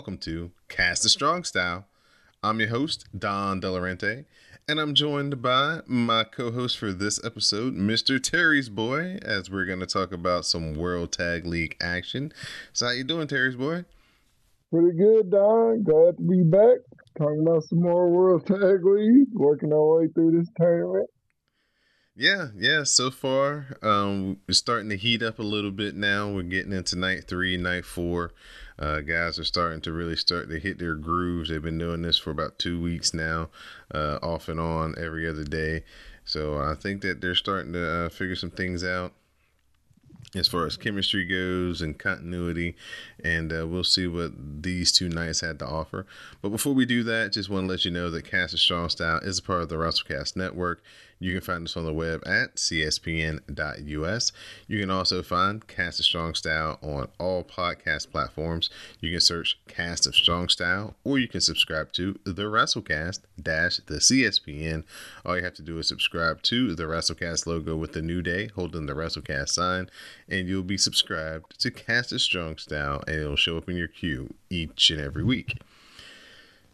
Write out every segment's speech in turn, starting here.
Welcome to Cast the Strong Style. I'm your host, Don Delarente, and I'm joined by my co host for this episode, Mr. Terry's Boy, as we're going to talk about some World Tag League action. So, how you doing, Terry's Boy? Pretty good, Don. Glad to be back. Talking about some more World Tag League, working our way through this tournament. Yeah, yeah. So far, um, we're starting to heat up a little bit now. We're getting into night three, night four. Uh, guys are starting to really start to hit their grooves. They've been doing this for about two weeks now, uh, off and on every other day. So I think that they're starting to uh, figure some things out as far as chemistry goes and continuity, and uh, we'll see what these two nights had to offer. But before we do that, just want to let you know that Cast of Strong Style is a part of the WrestleCast Network. You can find us on the web at cspn.us. You can also find Cast of Strong Style on all podcast platforms. You can search Cast of Strong Style, or you can subscribe to the WrestleCast dash the CSPN. All you have to do is subscribe to the WrestleCast logo with the new day holding the WrestleCast sign, and you'll be subscribed to Cast of Strong Style, and it'll show up in your queue each and every week.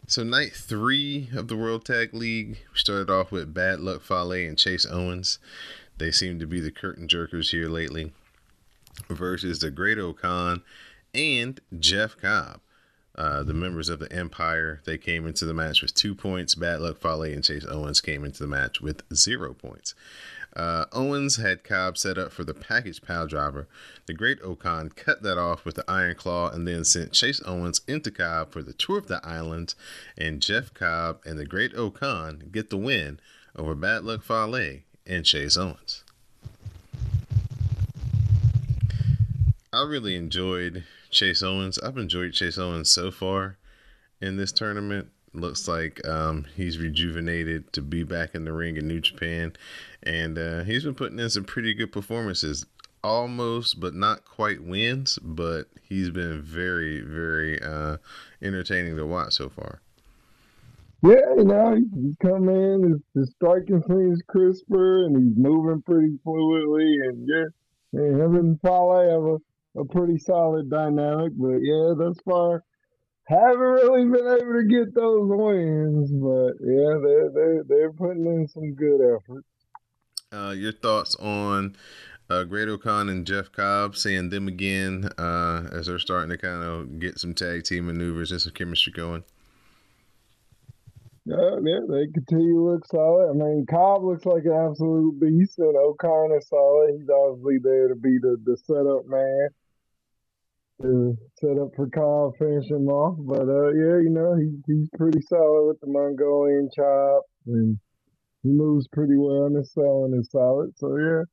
So night three of the World Tag League, we started off with Bad Luck Fale and Chase Owens. They seem to be the curtain jerkers here lately. Versus the Great-O-Khan and Jeff Cobb. Uh, the members of the Empire, they came into the match with two points. Bad Luck Fale and Chase Owens came into the match with zero points. Uh, Owens had Cobb set up for the package pile driver. The Great-O-Khan cut that off with the Iron Claw and then sent Chase Owens into Cobb for the tour of the island. And Jeff Cobb and the Great-O-Khan get the win over Bad Luck Fale and Chase Owens. I really enjoyed Chase Owens. I've enjoyed Chase Owens so far in this tournament. Looks like um, he's rejuvenated to be back in the ring in New Japan, and uh, he's been putting in some pretty good performances. Almost, but not quite wins, but he's been very, very uh, entertaining to watch so far. Yeah, you know, he's come in, his, his striking seems crisper, and he's moving pretty fluidly, and yeah, and him and Fale have a, a pretty solid dynamic, but yeah, thus far, haven't really been able to get those wins, but yeah, they're they're they're putting in some good effort. Uh, your thoughts on uh, Great-O-Khan and Jeff Cobb, seeing them again uh, as they're starting to kind of get some tag team maneuvers and some chemistry going? Yeah, yeah, they continue to look solid. I mean, Cobb looks like an absolute beast, and is solid. He's obviously there to be the, the setup man set up for Cobb, finish him off. But uh, yeah, you know, he, he's pretty solid with the Mongolian chop, and he moves pretty well, and his selling is solid. So yeah,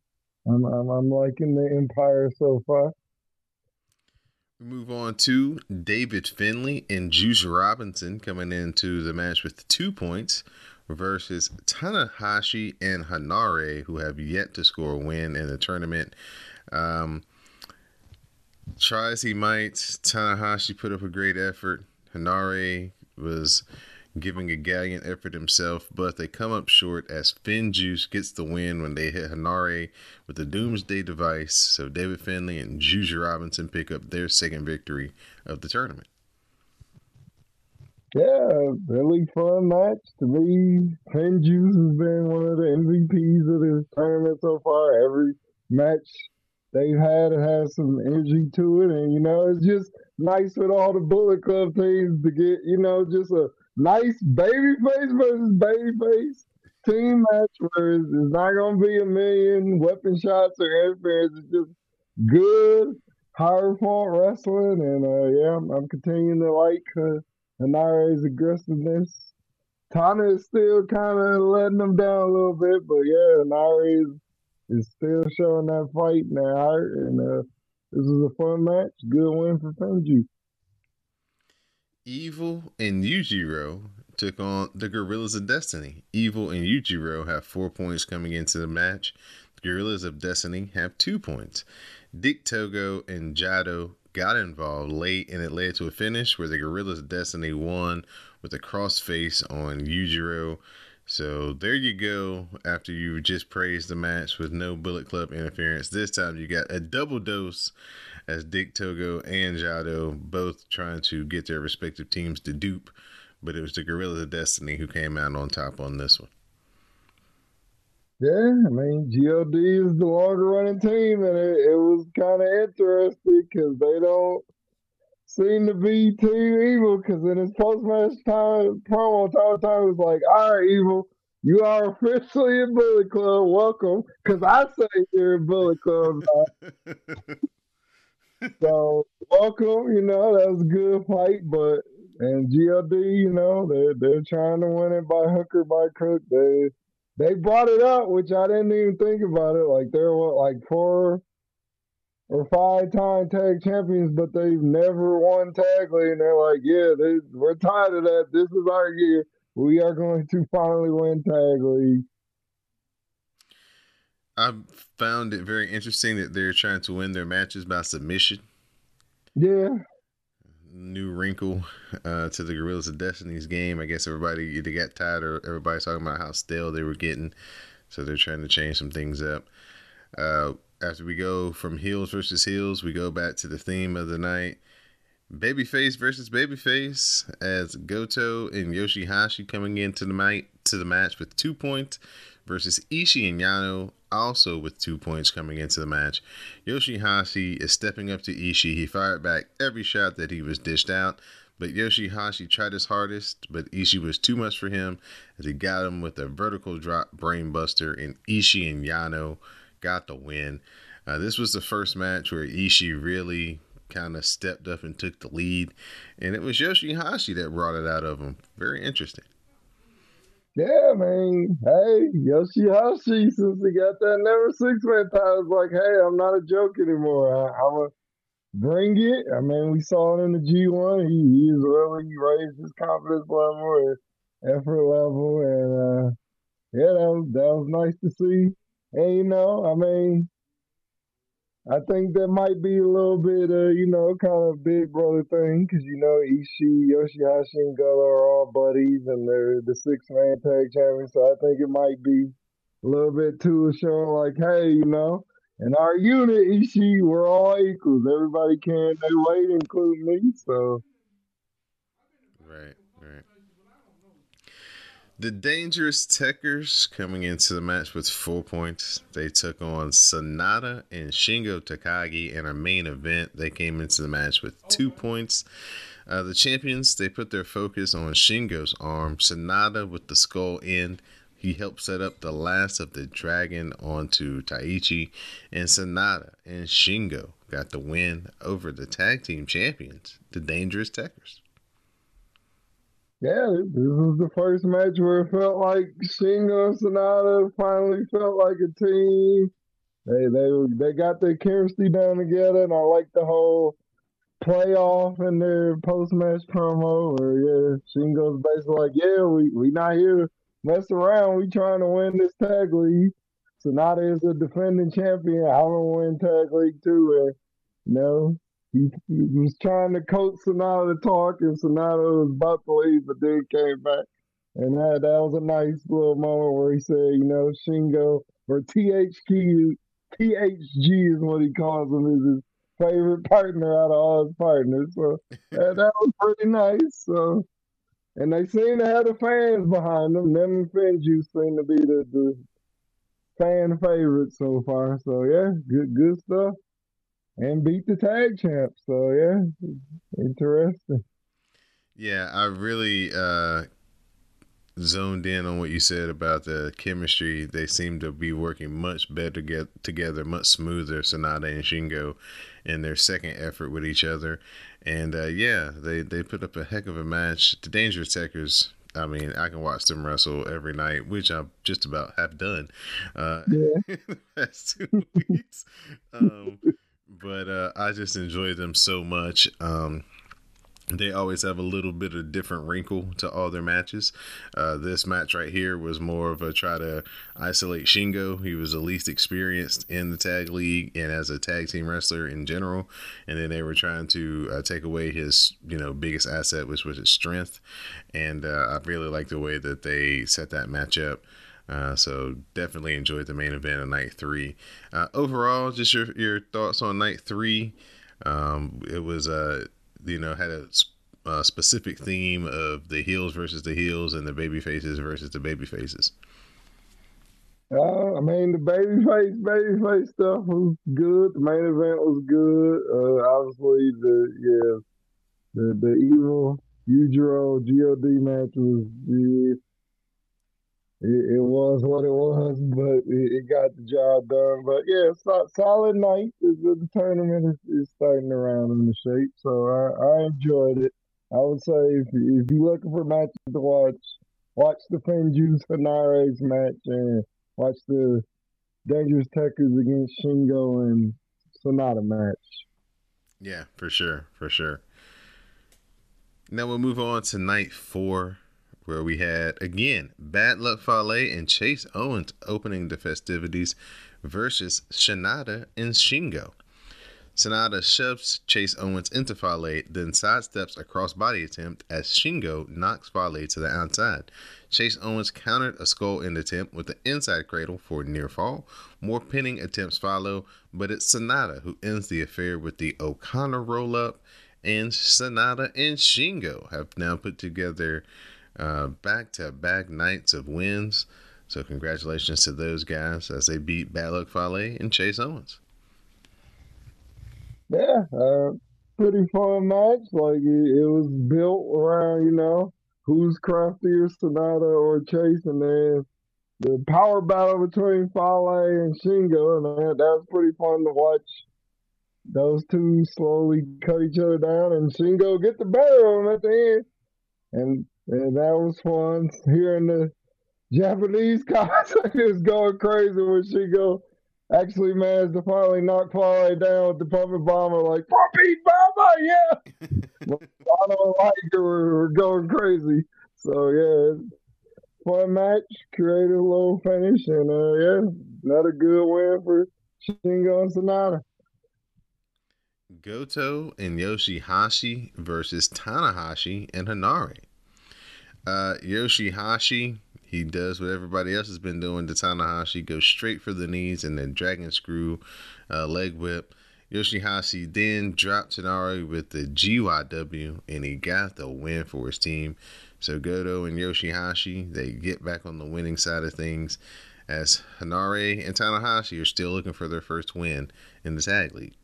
I'm, I'm I'm liking the Empire so far. We move on to David Finlay and Juice Robinson coming into the match with two points versus Tanahashi and Henare, who have yet to score a win in the tournament. Um, try as he might, Tanahashi put up a great effort. Henare was giving a gallant effort himself, but they come up short as FinJuice gets the win when they hit Henare with the Doomsday device. So David Finlay and Juice Robinson pick up their second victory of the tournament. Yeah, really fun match to me. FinJuice has been one of the MVPs of this tournament so far. Every match they've had it has some energy to it, and you know it's just nice with all the Bullet Club teams to get you know just a nice baby face versus baby face team match where it's, it's not gonna be a million weapon shots or interference. It's just good, higher point wrestling, and uh, yeah, I'm, I'm continuing to like uh, Henare's aggressiveness. Tana is still kind of letting them down a little bit, but yeah, Henare is is still showing that fight now. And uh, this was a fun match. Good win for FinJuice. Evil and Yujiro took on the Guerrillas of Destiny. Evil and Yujiro have four points coming into the match. The Guerrillas of Destiny have two points. Dick Togo and Jado got involved late, and it led to a finish where the Guerrillas of Destiny won with a crossface on Yujiro. So there you go. After you just praised the match with no Bullet Club interference, this time you got a double dose as Dick Togo and Jado both trying to get their respective teams to dupe but it was the Guerrillas of Destiny who came out on top on this one. Yeah, I mean, GOD is the longer running team, and it, it was kind of interesting because they don't seem to be too evil. Because in his post match time promo, Tyler Time was like, "All right, evil, you are officially in Bullet Club. Welcome." Because I say you're in Bullet Club. so welcome. You know that was a good fight, but and GLD, you know, they're they're trying to win it by hook or by crook. They they brought it up, which I didn't even think about it. Like they're what, like four or five time tag champions, but they've never won tag league. And they're like, yeah, they, we're tired of that. This is our year. We are going to finally win tag league. I found it very interesting that they're trying to win their matches by submission. Yeah, new wrinkle uh, to the Guerrillas of Destiny's game. I guess everybody either got tired or everybody's talking about how stale they were getting, so they're trying to change some things up. Uh, after we go from heels versus heels, we go back to the theme of the night. Babyface versus Babyface as Goto and Yoshihashi coming into the night to the match with two points versus Ishii and Yano also with two points coming into the match. Yoshihashi is stepping up to Ishii. He fired back every shot that he was dished out, but Yoshihashi tried his hardest, but Ishii was too much for him as he got him with a vertical drop brainbuster, and Ishii and Yano got the win. Uh, this was the first match where Ishii really kind of stepped up and took the lead, and it was Yoshihashi that brought it out of him. Very interesting. Yeah, man. Hey, Yoshihashi, since he got that never six man title, it's like, hey, I'm not a joke anymore. I, am to bring it. I mean, we saw it in the G1. He, he's really raised his confidence level and effort level. And uh, yeah, that was, that was nice to see. And, you know, I mean, I think that might be a little bit, uh, you know, kind of big brother thing because you know Ishii, Yoshihashi, and Gullo are all buddies, and they're the six man tag champions. So I think it might be a little bit too showing like, hey, you know, in our unit, Ishii, we're all equals. Everybody can they weight, including me. So, right. The Dangerous Tekkers coming into the match with four points. They took on Sanada and Shingo Takagi in our main event. They came into the match with two points. Uh, the champions, they put their focus on Shingo's arm. Sanada with the skull end. He helped set up the last of the dragon onto Taichi. And Sanada and Shingo got the win over the tag team champions, the Dangerous Tekkers yeah, this is the first match where it felt like Shingo and Sanada finally felt like a team. They they they got their chemistry down together, and I like the whole playoff and their post match promo. Where yeah, Shingo's basically like, yeah, we we not here to mess around. We trying to win this tag league. Sanada is a defending champion. I want to win tag league too. And you know, he, he was trying to coach Sanada to talk, and Sanada was about to leave, but then came back. And that, that was a nice little moment where he said, you know, Shingo, or THQ, THG is what he calls him, is his favorite partner out of all his partners. So that, that was pretty nice. So, and they seem to have the fans behind them. Them and FinJuice seem to be the, the fan favorite so far. So yeah, good good stuff and beat the tag champ. So yeah, interesting. Yeah, I really uh, zoned in on what you said about the chemistry. They seem to be working much better get together, much smoother. Sanada and Shingo in their second effort with each other, and uh, yeah, they they put up a heck of a match. The Dangerous Tekkers. I mean, I can watch them wrestle every night, which I just about have done uh, yeah. the past two weeks. Um, but uh, I just enjoy them so much. Um, they always have a little bit of different wrinkle to all their matches. Uh, this match right here was more of a try to isolate Shingo. He was the least experienced in the tag league and as a tag team wrestler in general. And then they were trying to uh, take away his, you know, biggest asset, which was his strength. And uh, I really like the way that they set that match up. Uh, so definitely enjoyed the main event of night three. Uh, overall, just your your thoughts on night three. Um, it was uh you know had a, a, specific theme of the heels versus the heels and the baby faces versus the baby faces. Uh, I mean, the baby face, baby face stuff was good. The main event was good. Uh, obviously, the yeah, the the evil Yujiro God match was yeah, it, it, was what it was, but it, it, got the job done. But yeah, so, solid night. The, tournament is, is, starting around in the shape, so I, I enjoyed it. I would say if, if you're looking for matches to watch, watch the FinJuice Henare's match and watch the Dangerous Tekkers against Shingo and Sanada match. Yeah, for sure, for sure. Now we'll move on to night four where we had again Bad Luck Fale and Chase Owens opening the festivities versus Sanada and Shingo. Sanada shoves Chase Owens into Fale, then sidesteps a crossbody attempt as Shingo knocks Fale to the outside. Chase Owens countered a skull end attempt with an inside cradle for a near fall. More pinning attempts follow, but it's Sanada who ends the affair with the O'Connor roll up. And Sanada and Shingo have now put together back to back nights of wins. So congratulations to those guys as they beat Bad Luck Fale and Chase Owens. Yeah, uh, pretty fun match. Like it, it, was built around, you know, who's craftier, Sanada or Chase, and then the power battle between Fale and Shingo, and that, that was pretty fun to watch. Those two slowly cut each other down, and Shingo get the better of them at the end. And and that was fun hearing the Japanese is going crazy when Shingo actually managed to finally knock Fale down with the pumping bomber, like pumping bomber, yeah. I don't like it. We're, going crazy. So yeah, fun match, creative little finish, and uh, yeah, another good win for Shingo and Sanada. Goto and Yoshihashi versus Tanahashi and Henare. Uh, Yoshihashi, he does what everybody else has been doing to Tanahashi, goes straight for the knees and then dragon screw uh, leg whip. Yoshihashi then dropped Henare with the GYW and he got the win for his team. So Goto and Yoshihashi, they get back on the winning side of things as Henare and Tanahashi are still looking for their first win in the tag league.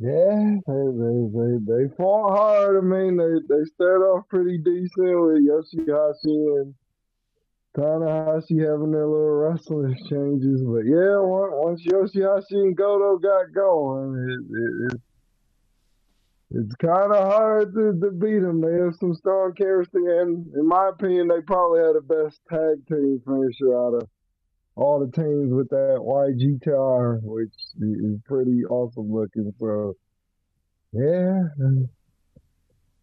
Yeah, they, they they they fought hard. I mean, they they started off pretty decent with Yoshihashi and Tanahashi having their little wrestling exchanges. But yeah, once Yoshihashi and Goto got going, it, it, it it's kind of hard to, to beat them. They have some strong chemistry, and in my opinion, they probably had the best tag team finisher out of all the teams with that YG tower, which is pretty awesome looking. So, yeah,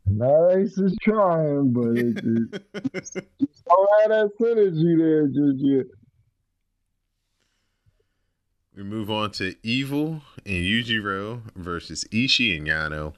nice is trying, but it, it just don't have that synergy there just yet. We move on to Evil and Yujiro versus Ishii and Yano.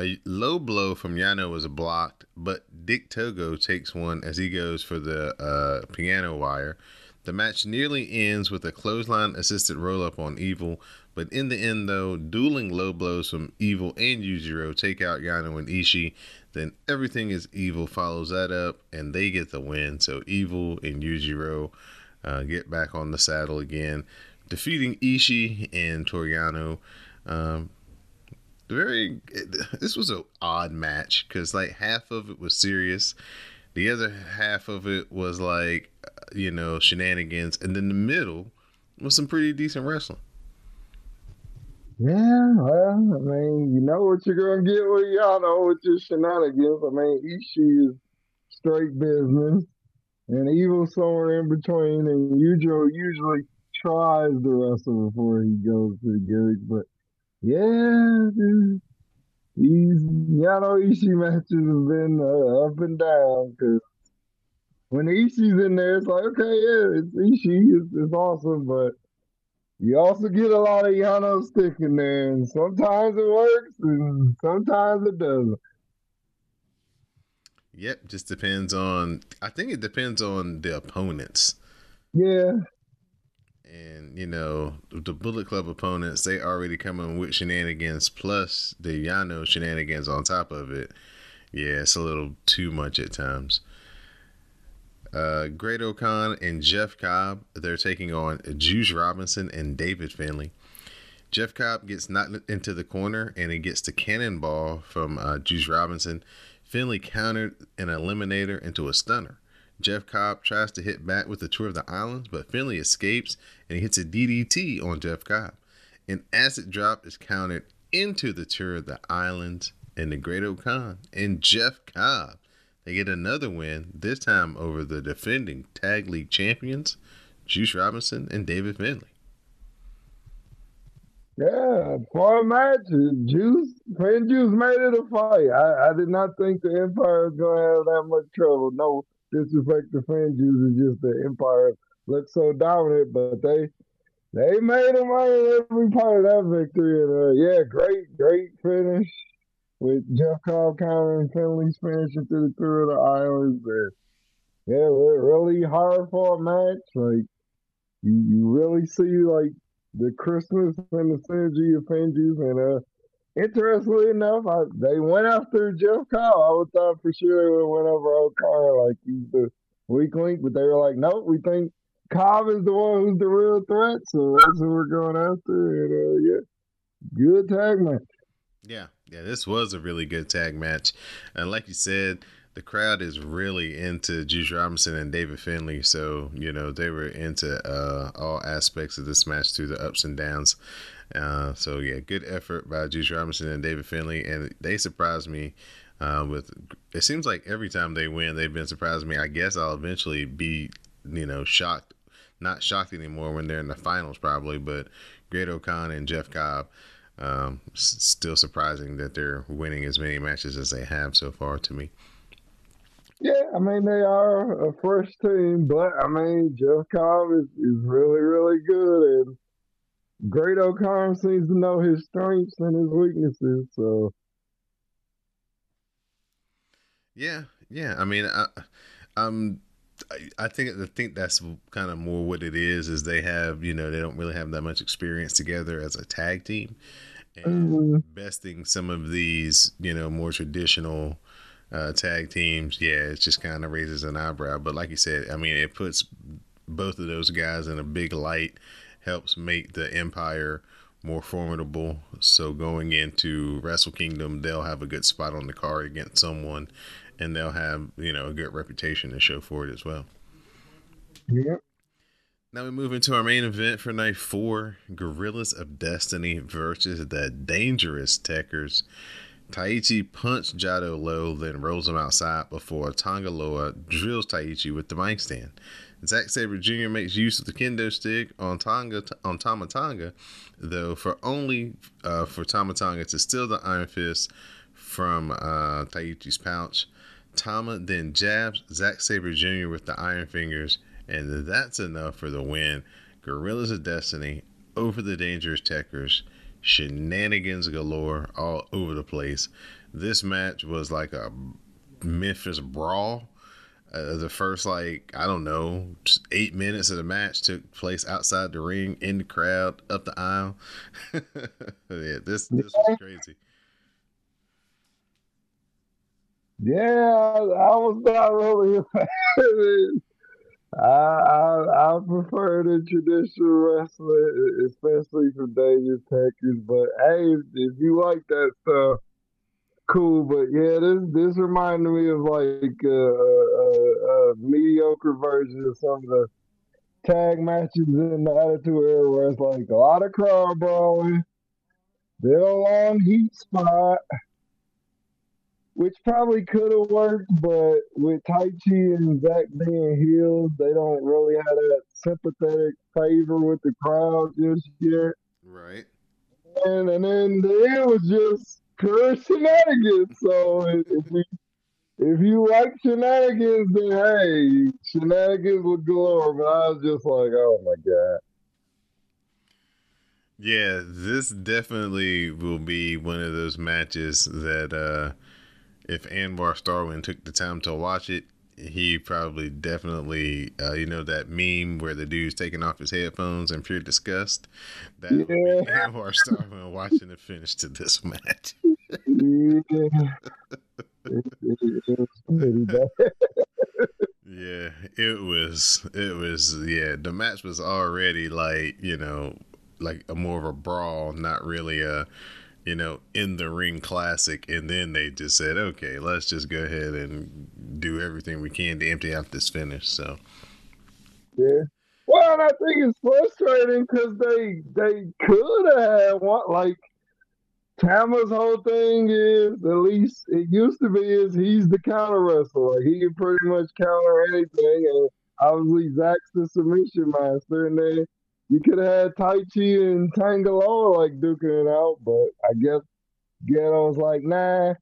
A low blow from Yano was blocked, but Dick Togo takes one as he goes for the uh, piano wire. The match nearly ends with a clothesline assisted roll up on Evil, but in the end, though, dueling low blows from Evil and Yujiro take out Yano and Ishii. Then everything is Evil follows that up, and they get the win. So Evil and Yujiro uh, get back on the saddle again, defeating Ishii and Toru Yano. Um, very, this was an odd match because like half of it was serious, the other half of it was like you know, shenanigans, and then the middle was some pretty decent wrestling. Yeah, well, I mean, you know what you're gonna get with Yano with your shenanigans. I mean, Ishii is straight business, and Evil somewhere in between, and Yujiro usually tries to wrestle before he goes to the gig. But yeah, dude, these Yano Ishii matches have been uh, up and down because when Ishii's in there, it's like, okay, yeah, it's Ishii, it's, it's awesome, but you also get a lot of Yano sticking there, and sometimes it works, and sometimes it doesn't. Yep, just depends on. I think it depends on the opponents. Yeah. And you know the Bullet Club opponents, they already come in with shenanigans plus the Yano shenanigans on top of it. Yeah, it's a little too much at times. Uh, Great-O-Khan and Jeff Cobb, they're taking on Juice Robinson and David Finlay. Jeff Cobb gets knocked into the corner and he gets the cannonball from uh, Juice Robinson. Finlay countered an eliminator into a stunner. Jeff Cobb tries to hit back with the Tour of the Islands, but Finlay escapes and he hits a DDT on Jeff Cobb. An acid drop is countered into the Tour of the Islands, and the Great-O-Khan and Jeff Cobb they get another win, this time over the defending Tag League champions, Juice Robinson and David Finlay. Yeah, fun match. Juice, FinJuice made it a fight. I, I did not think the Empire was going to have that much trouble. No disrespect to FinJuice, it's just the Empire looked so dominant, but they they made him earn every part of that victory. And uh, yeah, great, great finish with Jeff Cobb countering Finlay's finishing through the through of the islands. And yeah, really hard for a match. Like you, you really see like the Christmas and the synergy of Finjuice. And uh, interestingly enough, I, they went after Jeff Cobb. I would thought for sure they would have went over O-Khan like he's the weak link, but they were like, nope, we think Cobb is the one who's the real threat, so that's who we're going after. And uh, yeah, good tag match. Yeah, yeah, this was a really good tag match, and like you said, the crowd is really into Juice Robinson and David Finlay, So you know they were into uh, all aspects of this match through the ups and downs. Uh, so yeah, good effort by Juice Robinson and David Finlay, and they surprised me. Uh, with it seems like every time they win, they've been surprising me. I guess I'll eventually be, you know, shocked, not shocked anymore when they're in the finals probably. But Great-O-Khan and Jeff Cobb, um, still surprising that they're winning as many matches as they have so far to me. Yeah, I mean they are a first team, but I mean Jeff Cobb is, is really really good, and Great-O-Khan seems to know his strengths and his weaknesses. So yeah, yeah. I mean, I, um, I think I think that's kind of more what it is. Is they have you know they don't really have that much experience together as a tag team, and mm-hmm. besting some of these you know more traditional uh, tag teams. Yeah, it just kind of raises an eyebrow. But like you said, I mean, it puts both of those guys in a big light, helps make the Empire more formidable. So going into Wrestle Kingdom, they'll have a good spot on the card against someone and they'll have you know a good reputation to show for it as well. Yep. Now we move into our main event for night four: Guerrillas of Destiny versus the Dangerous Tekkers. Taichi punched Jado low, then rolls him outside before Tanga Loa drills Taichi with the mic stand. Zack Sabre Jr. makes use of the kendo stick on Tonga on Tama Tonga, though for only uh, for Tama Tonga to steal the Iron Fist from uh, Taichi's pouch. Tama then jabs Zack Sabre Jr. with the Iron Fingers, and that's enough for the win. Guerrillas of Destiny over the Dangerous Tekkers. Shenanigans galore all over the place. This match was like a Memphis brawl. Uh, the first like I don't know eight minutes of the match took place outside the ring in the crowd up the aisle. yeah, this this was crazy. Yeah, I was not really I, I I prefer the traditional wrestling, especially for Dangerous Tekkers. But hey, if, you like that stuff, cool. But yeah, this this reminded me of like a, a, a mediocre version of some of the tag matches in the Attitude Era, where it's like a lot of crowd brawling, real long heat spot which probably could have worked, but with Taichi and Zack being heels, they don't really have that sympathetic favor with the crowd just yet. Right. And and then the end was just pure shenanigans. So if you if you like shenanigans, then hey, shenanigans with galore. But I was just like, oh my god. Yeah, this definitely will be one of those matches that uh if Anwar Starwin took the time to watch it, he probably definitely uh, you know that meme where the dude's taking off his headphones in pure disgust. That yeah. Anwar Starwin watching the finish to this match. yeah, it was. It was. Yeah, the match was already like you know, like a more of a brawl, not really a you know, in the ring classic, and then they just said, okay, let's just go ahead and do everything we can to empty out this finish. So, yeah. Well, I think it's frustrating because they they could have had one like Tama's whole thing is at least it used to be is he's the counter wrestler. Like he can pretty much counter anything, and obviously Zach's the submission master, and then you could have had Tai Chi and Tangaloa like duking it out, but I guess Gedo's like, nah,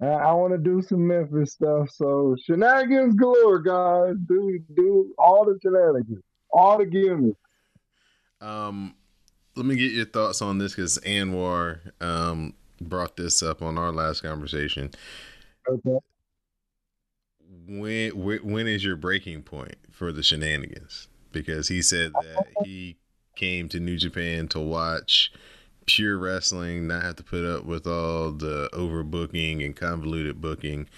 I want to do some Memphis stuff. So shenanigans galore, guys. Do do all the shenanigans, all the gimmicks. Um, let me get your thoughts on this because Anwar um brought this up on our last conversation. Okay. When when is your breaking point for the shenanigans? Because he said that he came to New Japan to watch pure wrestling, not have to put up with all the overbooking and convoluted booking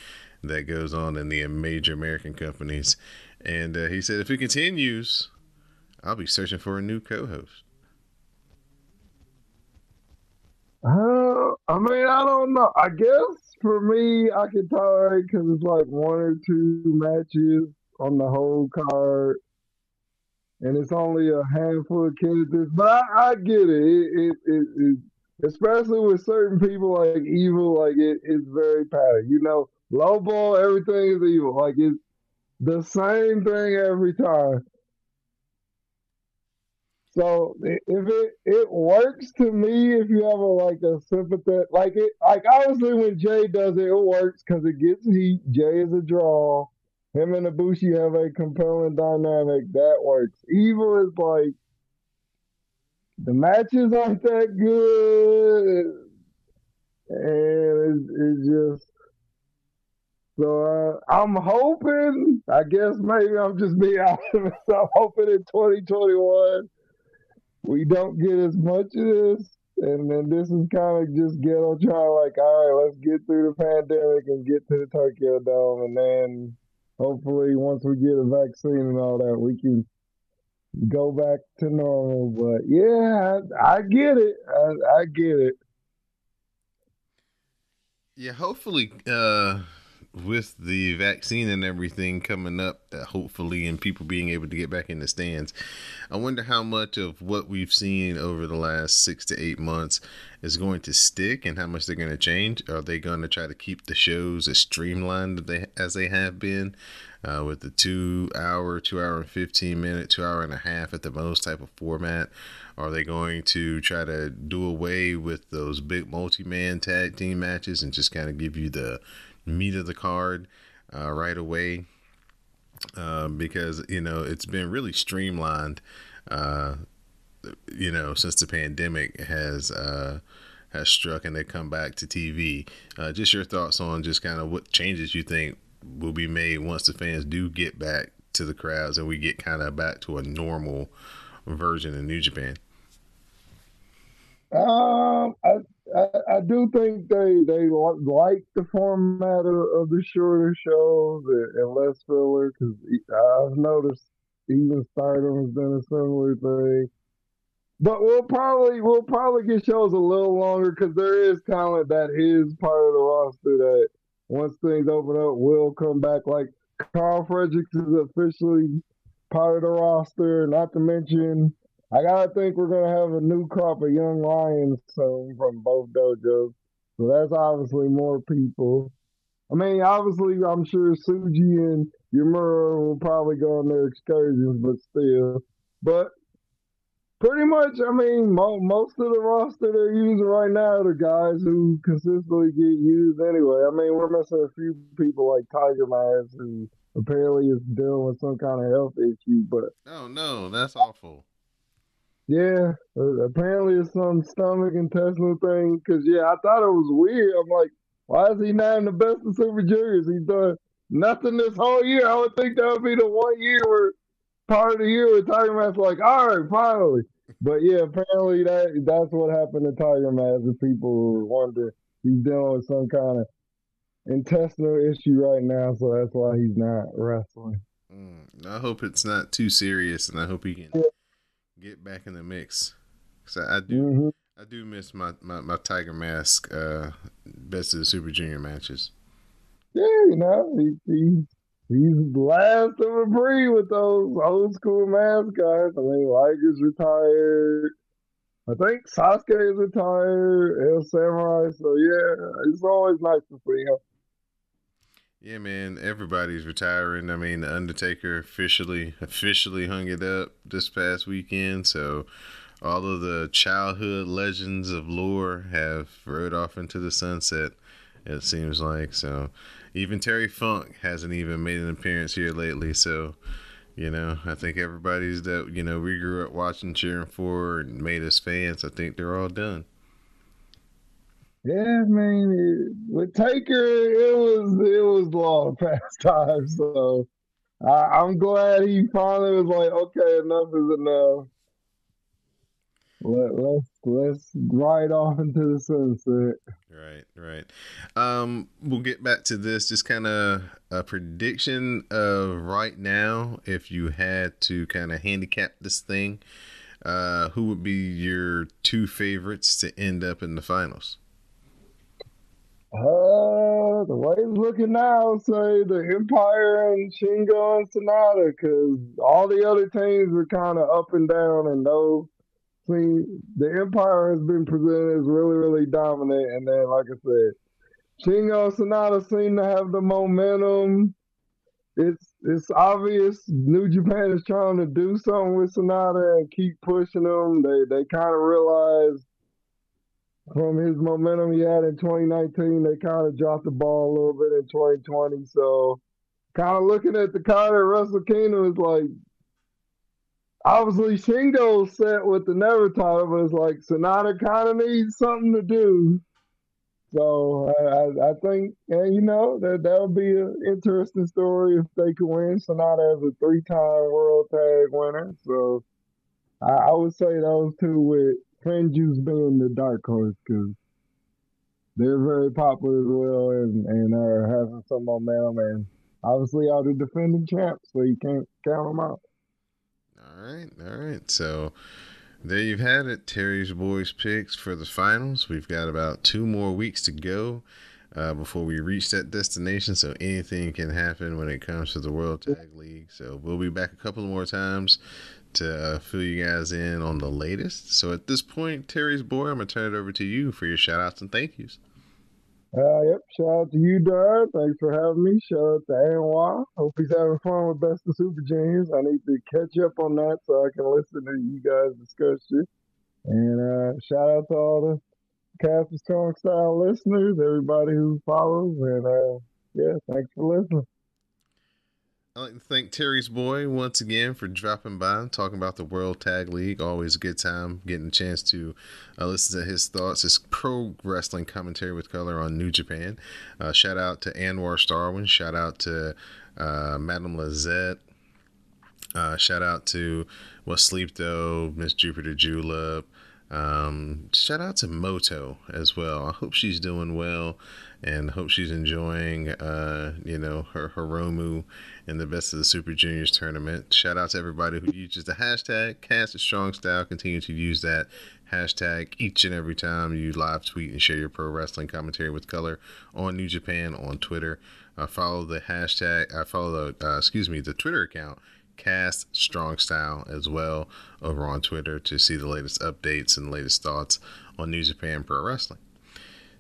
that goes on in the major American companies. And uh, he said if it continues, I'll be searching for a new co-host. Uh, I mean, I don't know. I guess for me, I can tolerate because it's like one or two matches on the whole card and it's only a handful of characters. But I, I get it. It, it, it. Especially with certain people like evil, like it, it's very pattern. You know, low ball, everything is evil. Like it's the same thing every time. So if it it works to me, if you have a like a sympathetic, like it, like obviously when Jay does it, it works because it gets heat. Jay is a draw him and Ibushi have a compelling dynamic that works. Evil is like the matches aren't that good, and it's, it's just so uh, I'm hoping. I guess maybe I'm just being optimistic. I'm hoping in 2021 we don't get as much of this. And then this is kind of just Gedo trying like, all right, let's get through the pandemic and get to the Tokyo Dome, and then hopefully once we get a vaccine and all that, we can go back to normal. But yeah, I, I get it. I, I, get it. Yeah, hopefully, uh, with the vaccine and everything coming up, uh, hopefully, and people being able to get back in the stands, I wonder how much of what we've seen over the last six to eight months is going to stick and how much they're going to change. Are they going to try to keep the shows as streamlined as they, as they have been? Uh, with the two hour, two hour and 15 minute, two hour and a half at the most type of format? Are they going to try to do away with those big multi man tag team matches and just kind of give you the meat of the card uh, right away uh, because you know it's been really streamlined. Uh, you know, since the pandemic has uh, has struck and they come back to TV. Uh, just your thoughts on just kind of what changes you think will be made once the fans do get back to the crowds and we get kind of back to a normal version of New Japan. Um, I, I, I do think they they like the format of, the shorter shows and, less filler because I've noticed even Stardom has done a similar thing. But we'll probably we'll probably get shows a little longer because there is talent that is part of the roster that once things open up will come back. Like Karl Fredericks is officially part of the roster. Not to mention I gotta think we're gonna have a new crop of young lions soon from both dojos. So that's obviously more people. I mean, obviously, I'm sure Tsuji and Uemura will probably go on their excursions, but still. But Pretty much, I mean, mo- most of the roster they're using right now are guys who consistently get used anyway. I mean, we're missing a few people like Tiger Mask, who apparently is dealing with some kind of health issue. But oh no, that's awful. Yeah, uh, apparently it's some stomach intestinal thing. Cause yeah, I thought it was weird. I'm like, why is he not in the best of Super Juniors? He's done nothing this whole year. I would think that would be the one year where part of the year where Tiger Mask's like, all right, finally. But yeah, apparently that that's what happened to Tiger Mask. The people wonder he's dealing with some kind of intestinal issue right now, so that's why he's not wrestling. Mm, I hope it's not too serious, and I hope he can get back in the mix. So I do, mm-hmm. I do miss my, my, my Tiger Mask uh, best of the Super Junior matches. Yeah, you know, he, he he's last of a breed with those old school mascots. I mean, Liger's retired. I think Sasuke is retired. El Samurai. So yeah, it's always nice to see him. Yeah, man, everybody's retiring. I mean, the Undertaker officially officially hung it up this past weekend, so all of the childhood legends of lore have rode off into the sunset. It seems like so. Even Terry Funk hasn't even made an appearance here lately. So, you know, I think everybody's that you know we grew up watching, cheering for, and made us fans. I think they're all done. Yeah, I mean, with Taker, it was it was long past time. So I, am glad he finally was like, okay, enough is enough. Let, let's let's ride off into the sunset. Right, right. Um, we'll get back to this. Just kind of a prediction of right now. If you had to kind of handicap this thing, uh, who would be your two favorites to end up in the finals? Uh, the way it's looking now, say the Empire and Shingo and Sanada, because all the other teams are kind of up and down, and those see the Empire has been presented as really, really dominant, and then like I said, Shingo and Sanada seem to have the momentum. It's it's obvious New Japan is trying to do something with Sanada and keep pushing them. They they kind of realize from his momentum he had in 2019. They kind of dropped the ball a little bit in 2020. So, kind of looking at the card Wrestle Kingdom is like, obviously Shingo's set with the never title, but it's like Sanada kind of needs something to do. So I, I think, and you know, that that would be an interesting story if they could win. Sanada as a three-time World Tag winner. So I, I would say those two with FinJuice being the dark horse because they're very popular as well and, and are having some momentum and obviously are the defending champs, so you can't count them out. All right, all right. So there you've had it, Terry's boys picks for the finals. We've got about two more weeks to go uh, before we reach that destination. So anything can happen when it comes to the World Tag League. So we'll be back a couple more times uh, fill you guys in on the latest. So at this point, Terry's boy, I'm gonna turn it over to you for your shout outs and thank yous. Uh, yep, shout out to you, Dad. Thanks for having me. Shout out to Anwar. Hope he's having fun with Best of Super Juniors. I need to catch up on that so I can listen to you guys discuss it. And uh, shout out to all the Cast Strong Style listeners, everybody who follows. And uh, yeah, thanks for listening. I'd like to thank Terry's boy once again for dropping by and talking about the World Tag League. Always a good time getting a chance to uh, listen to his thoughts, his pro wrestling commentary with color on New Japan. Uh, shout out to Anwar Starwin. Shout out to uh, Madame Lazette. Uh, shout out to What Sleep Though, Miss Jupiter Julep. Um, shout out to Moto as well. I hope she's doing well and hope she's enjoying, uh, you know, her Hiromu in the Best of the Super Juniors tournament. Shout out to everybody who uses the hashtag Cast of Strong Style. Continue to use that hashtag each and every time you live tweet and share your pro wrestling commentary with color on New Japan on Twitter. Uh, follow the hashtag. I uh, follow the uh, excuse me the Twitter account Cast Strong Style as well over on Twitter to see the latest updates and latest thoughts on New Japan Pro Wrestling.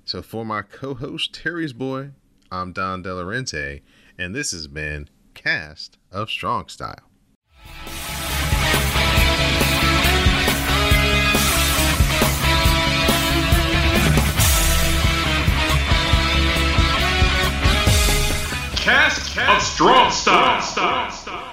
So for my co-host Terry's boy, I'm Don Delorente, and this has been Cast of Strong Style. Cast, cast of Strong Style. Strong style.